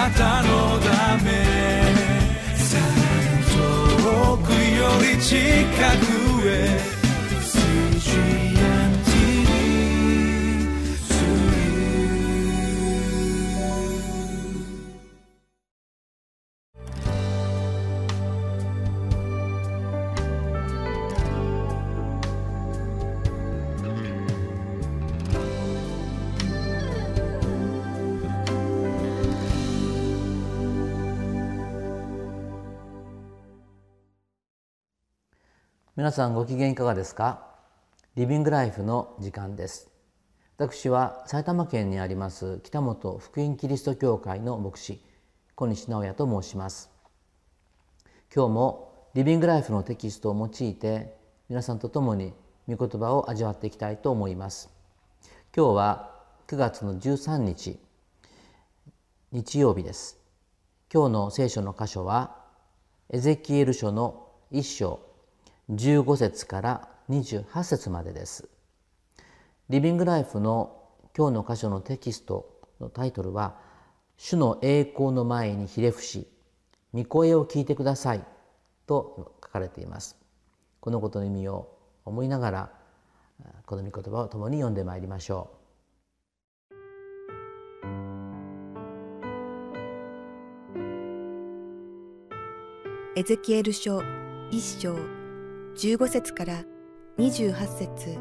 なたのため。さらに遠くより近くへ。皆さんご機嫌いかがですか？リビングライフの時間です。私は埼玉県にあります北本福音キリスト教会の牧師小西直也と申します。今日もリビングライフのテキストを用いて皆さんと共に御言葉を味わっていきたいと思います。今日は9月の13日日曜日です。今日の聖書の箇所はエゼキエル書の一章15節から28節までです。リビングライフの今日の箇所のテキストのタイトルは「主の栄光の前にひれ伏し御声を聞いてください」と書かれています。このことの意味を思いながらこの御言葉を共に読んでまいりましょう。エゼキエル書一章15節から28節。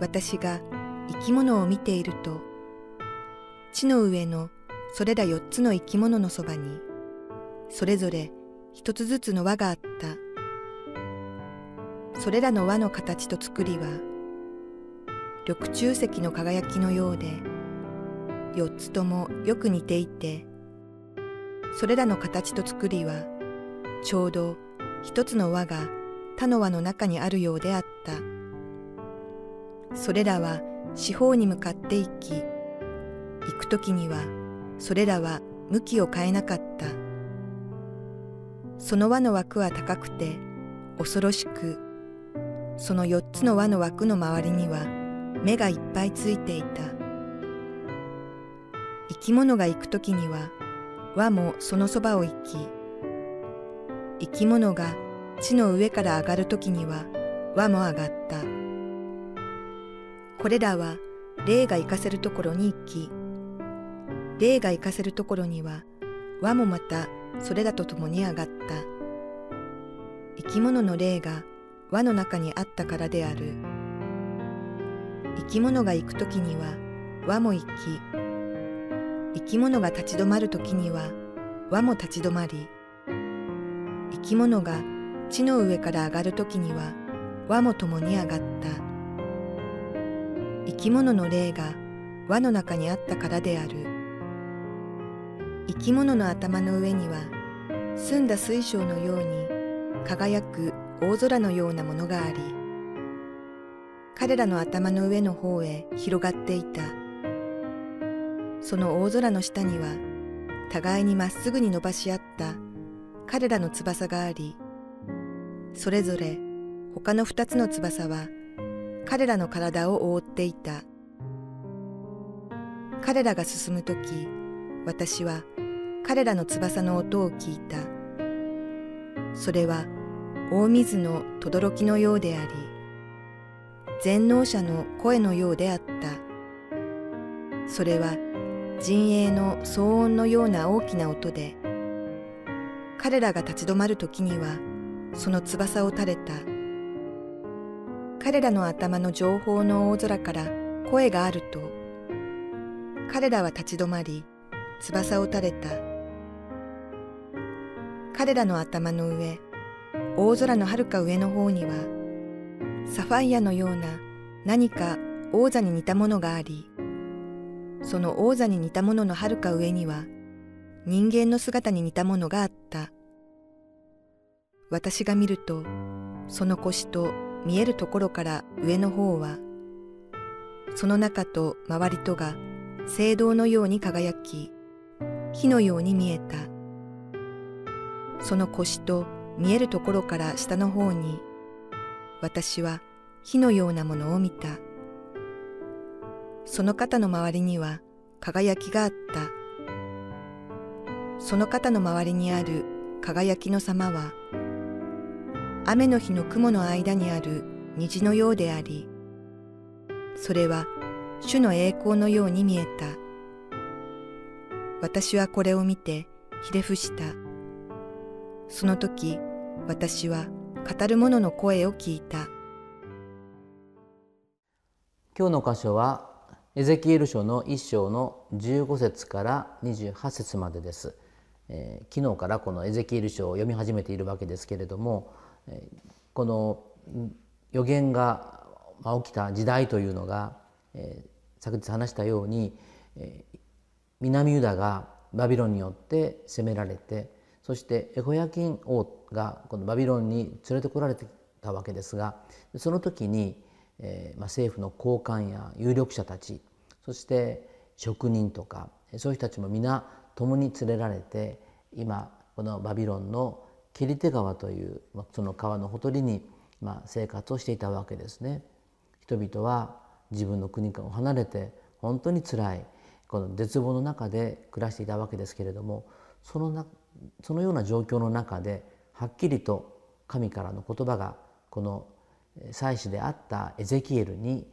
私が生き物を見ていると地の上のそれら4つの生き物のそばにそれぞれ一つずつの輪があった。それらの輪の形と作りは緑中石の輝きのようで4つともよく似ていてそれらの形と作りはちょうど一つの輪が他の輪の中にあるようであった。それらは四方に向かって行き、行くときにはそれらは向きを変えなかった。その輪の枠は高くて恐ろしく、その四つの輪の枠の周りには目がいっぱいついていた。生き物が行くときには輪もそのそばを行き、生き物が地の上から上がるときには輪も上がった。これらは霊が行かせるところに行き、霊が行かせるところには輪もまたそれらと共に上がった。生き物の霊が輪の中にあったからである。生き物が行くときには輪も行き、生き物が立ち止まるときには輪も立ち止まり、生き物が地の上から上がるときには輪も共に上がった。生き物の霊が輪の中にあったからである。生き物の頭の上には澄んだ水晶のように輝く大空のようなものがあり、彼らの頭の上の方へ広がっていた。その大空の下には互いにまっすぐに伸ばし合った彼らの翼があり、それぞれ他の二つの翼は彼らの体を覆っていた。彼らが進むとき、私は彼らの翼の音を聞いた。それは大水の轟のようであり、全能者の声のようであった。それは陣営の騒音のような大きな音で、彼らが立ち止まる時にはその翼を垂れた。彼らの頭の情報の大空から声があると彼らは立ち止まり翼を垂れた。彼らの頭の上大空のはるか上の方にはサファイアのような何か王座に似たものがありその王座に似たもののはるか上には人間の姿に似たものがあった。私が見ると、その腰と見えるところから上の方は、その中と周りとが聖堂のように輝き、火のように見えた。その腰と見えるところから下の方に、私は火のようなものを見た。その肩の周りには輝きがあった。その方の周りにある輝きの様は、雨の日の雲の間にある虹のようであり、それは主の栄光のように見えた。私はこれを見てひれ伏した。その時、私は語る者の声を聞いた。今日の箇所はエゼキエル書の一章の15節から28節までです、えー、昨日からこのエゼキエル書を読み始めているわけですけれども、えー、この予言が起きた時代というのが、えー、昨日話したように、えー、南ユダがバビロンによって攻められてそしてエホヤキン王がこのバビロンに連れてこられてたわけですがその時にえーまあ、政府の高官や有力者たちそして職人とかそういう人たちも皆共に連れられて今このバビロンのキリテ川というその川のほとりにま生活をしていたわけですね。人々は自分の国から離れて本当につらいこの絶望の中で暮らしていたわけですけれどもそのなそのような状況の中ではっきりと神からの言葉がこの祭司であったエゼキエルに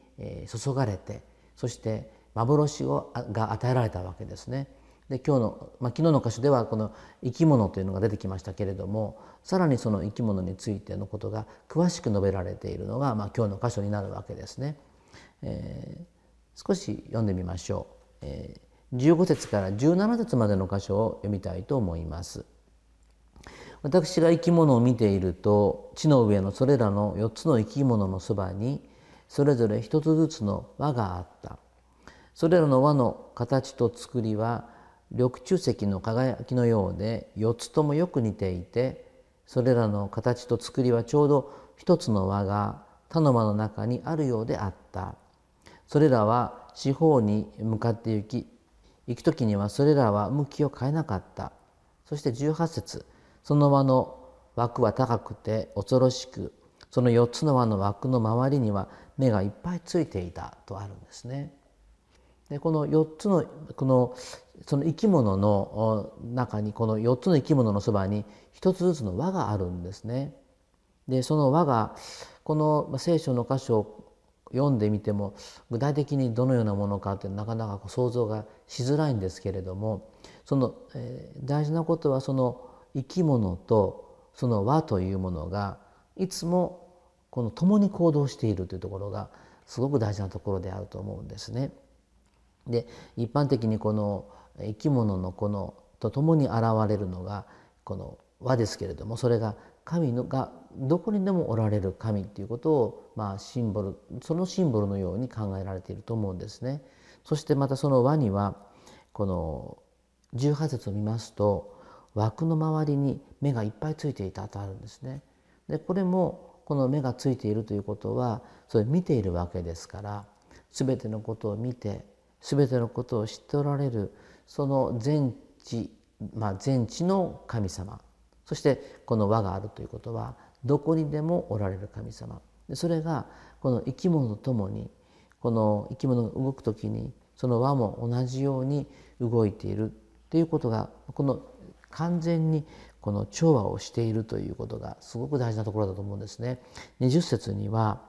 注がれてそして幻をが与えられたわけですね。で今日の、まあ、昨日の箇所ではこの生き物というのが出てきましたけれどもさらにその生き物についてのことが詳しく述べられているのが、まあ、今日の箇所になるわけですね。えー、少し読んでみましょう、えー、15節から17節までの箇所を読みたいと思います。私が生き物を見ていると地の上のそれらの4つの生き物のそばにそれぞれ一つずつの輪があったそれらの輪の形と作りは緑中石の輝きのようで4つともよく似ていてそれらの形と作りはちょうど一つの輪が他の輪の中にあるようであったそれらは四方に向かって行き行く時にはそれらは向きを変えなかったそして18節その輪の枠は高くて恐ろしくその4つの輪の枠の周りには目がいっぱいついていたとあるんですね。でこの4つのこのその生き物の中にこの4つの生き物のそばに1つずつの輪があるんですね。でその輪がこの聖書の箇所を読んでみても具体的にどのようなものかってなかなか想像がしづらいんですけれどもその、えー、大事なことはその生き物とその和というものがいつもこの共に行動しているというところがすごく大事なところであると思うんですね。で一般的にこの生き物のこのと共に現れるのがこの和ですけれどもそれが神のがどこにでもおられる神っていうことをまあシンボルそのシンボルのように考えられていると思うんですね。そしてまたその和にはこの18節を見ますと枠の周りに目がいっぱいついていたとあるんですね。でこれもこの目がついているということはそれ見ているわけですから全てのことを見て全てのことを知っておられるその全知、まあ、全知の神様。そしてこの輪があるということはどこにでもおられる神様。でそれがこの生き物とともにこの生き物が動く時にその輪も同じように動いている。ということがこの完全にこの調和をしているということがすごく大事なところだと思うんですね。20節には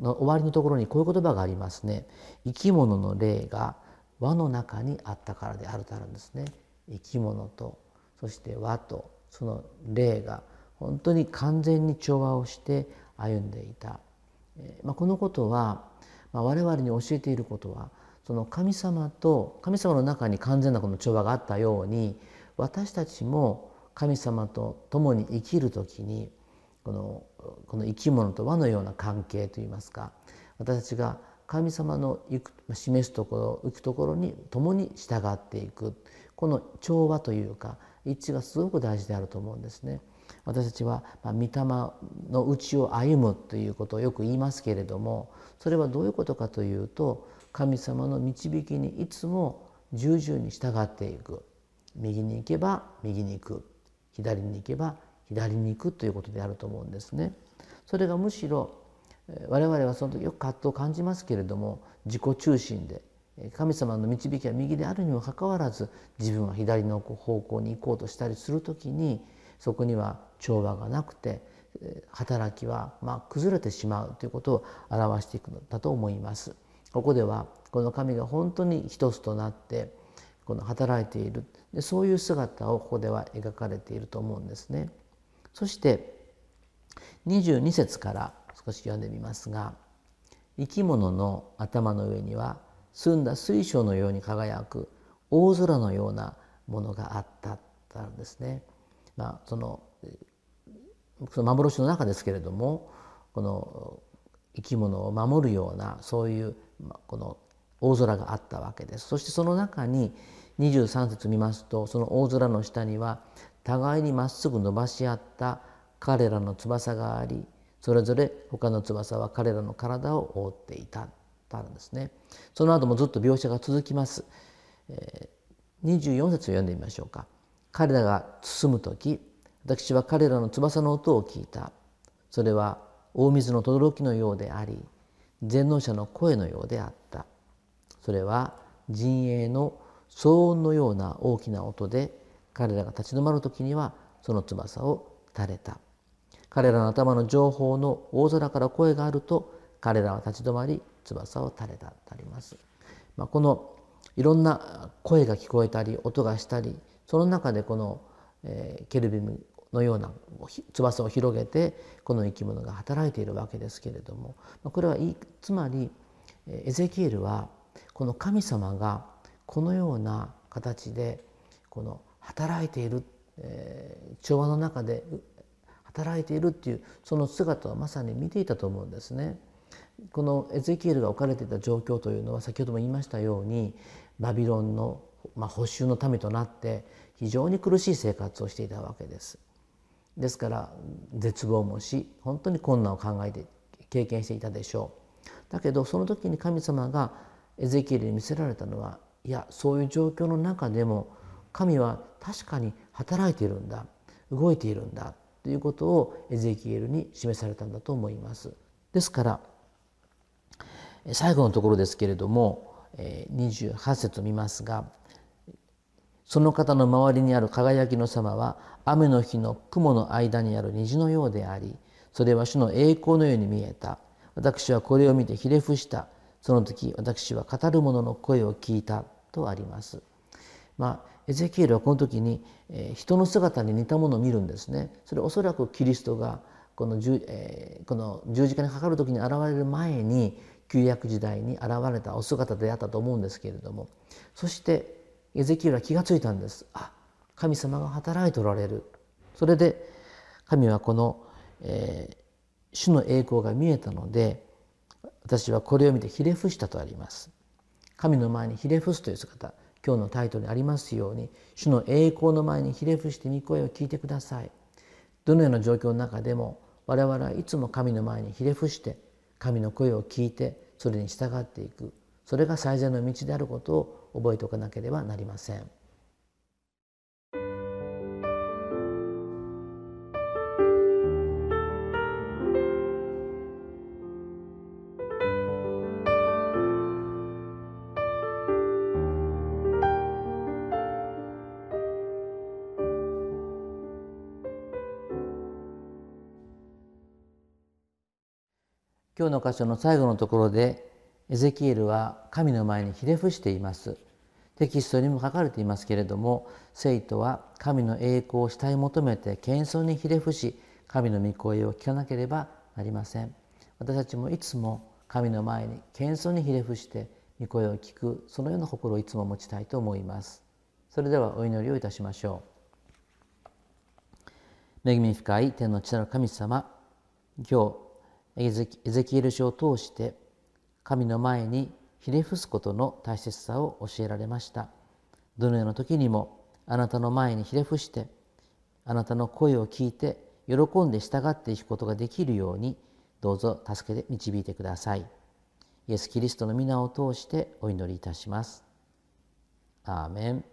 の終わりのところにこういう言葉がありますね。生き物の霊が輪の中にあったからであるとあるんですね。生き物とそして輪とその霊が本当に完全に調和をして歩んでいた。えまあ、このことは、まあ、我々に教えていることはその神様と神様の中に完全なこの調和があったように私たちも神様と共に生きる時にこのこの生き物と和のような関係といいますか私たちが神様の行く示すところ行くところに共に従っていくこの調和というか一致がすごく大事であると思うんですね。私たちは「御霊の内を歩む」ということをよく言いますけれどもそれはどういうことかというと神様の導きにいつも従々に従っていく右に行けば右に行く左に行けば左に行くということであると思うんですね。それがむしろ我々はその時よく葛藤を感じますけれども自己中心で神様の導きは右であるにもかかわらず自分は左の方向に行こうとしたりする時にそこには調和がなくて働きはま崩れてしまうということを表していくのだと思います。ここではこの神が本当に一つとなってこの働いているでそういう姿をここでは描かれていると思うんですね。そして22節から少し読んでみますが生き物の頭の上には澄んだ水晶のように輝く大空のようなものがあったとあるんですね。まあ、そのその幻の中ですけれどもこの生き物を守るようなそういうこの大空があったわけです。そしてその中に23節見ますとその大空の下には互いにまっすぐ伸ばし合った彼らの翼がありそれぞれ他の翼は彼らの体を覆っていたとあるんですね。その後もずっと描写が続きます。えー、24節を読んでみましょうか。彼らが進む時私は彼らの翼の音を聞いた。それは大水の轟きのようであり全能者の声のようであった。それは陣営の騒音のような大きな音で彼らが立ち止まる時にはその翼を垂れた。彼らの頭の情報の大空から声があると彼らは立ち止まり翼を垂れたとあります、まあ、このいろんな声が聞こえたり音がしたりその中でこの、えー、ケルビムのような翼を広げてこの生き物が働いているわけですけれどもこれはつまりエゼキエルはこの神様がこのような形でこの働いている、えー、調和の中で働いているっていうその姿をまさに見ていたと思うんですね。このエゼキエルが置かれていた状況というのは先ほども言いましたようにバビロンの、まあ、補修の民となって非常に苦しい生活をしていたわけです。ですから絶望もし本当に困難を考えて経験していたでしょう。だけどその時に神様がエゼキエルに見せられたのはいやそういう状況の中でも神は確かに働いているんだ動いているんだということをエゼキエルに示されたんだと思います。ですから最後のところですけれども28節を見ますがその方の周りにある輝きの様は雨の日の雲の間にある虹のようでありそれは主の栄光のように見えた私はこれを見てひれ伏したその時私は語る者の声を聞いたとあります。まあ、エゼキエルはこの時に、えー、人の姿に似たものを見るんですね。それおそらくキリストがこの十,、えー、この十字架にかかる時に現れる前に旧約時代に現れたお姿であったと思うんですけれどもそしてエゼキエルは気がついたんです。あ神様が働いておられる。それで神はこの、えー、主の栄光が見えたので私はこれを見てひれ伏したとあります。神の前にひれ伏すという姿今日のタイトルにありますように主の栄光の前にひれ伏して御声を聞いてください。どのような状況の中でも我々はいつも神の前にひれ伏して神の声を聞いてそれに従っていくそれが最善の道であることを覚えておかなければなりません。今日の箇所の最後のところでエゼキエルは神の前にひれ伏しています。テキストにも書かれていますけれども生徒は神の栄光を慕い求めて謙遜にひれ伏し神の御声を聞かなければなりません。私たちもいつも神の前に謙遜にひれ伏して御声を聞くそのような心をいつも持ちたいと思います。それではお祈りをいたしましょう。恵み深い天の父なる神様今日エゼキエル書を通して神の前にひれ伏すことの大切さを教えられました。どのような時にもあなたの前にひれ伏してあなたの声を聞いて喜んで従っていくことができるようにどうぞ助けて導いてください。イエス・キリストの皆を通してお祈りいたします。アーメン。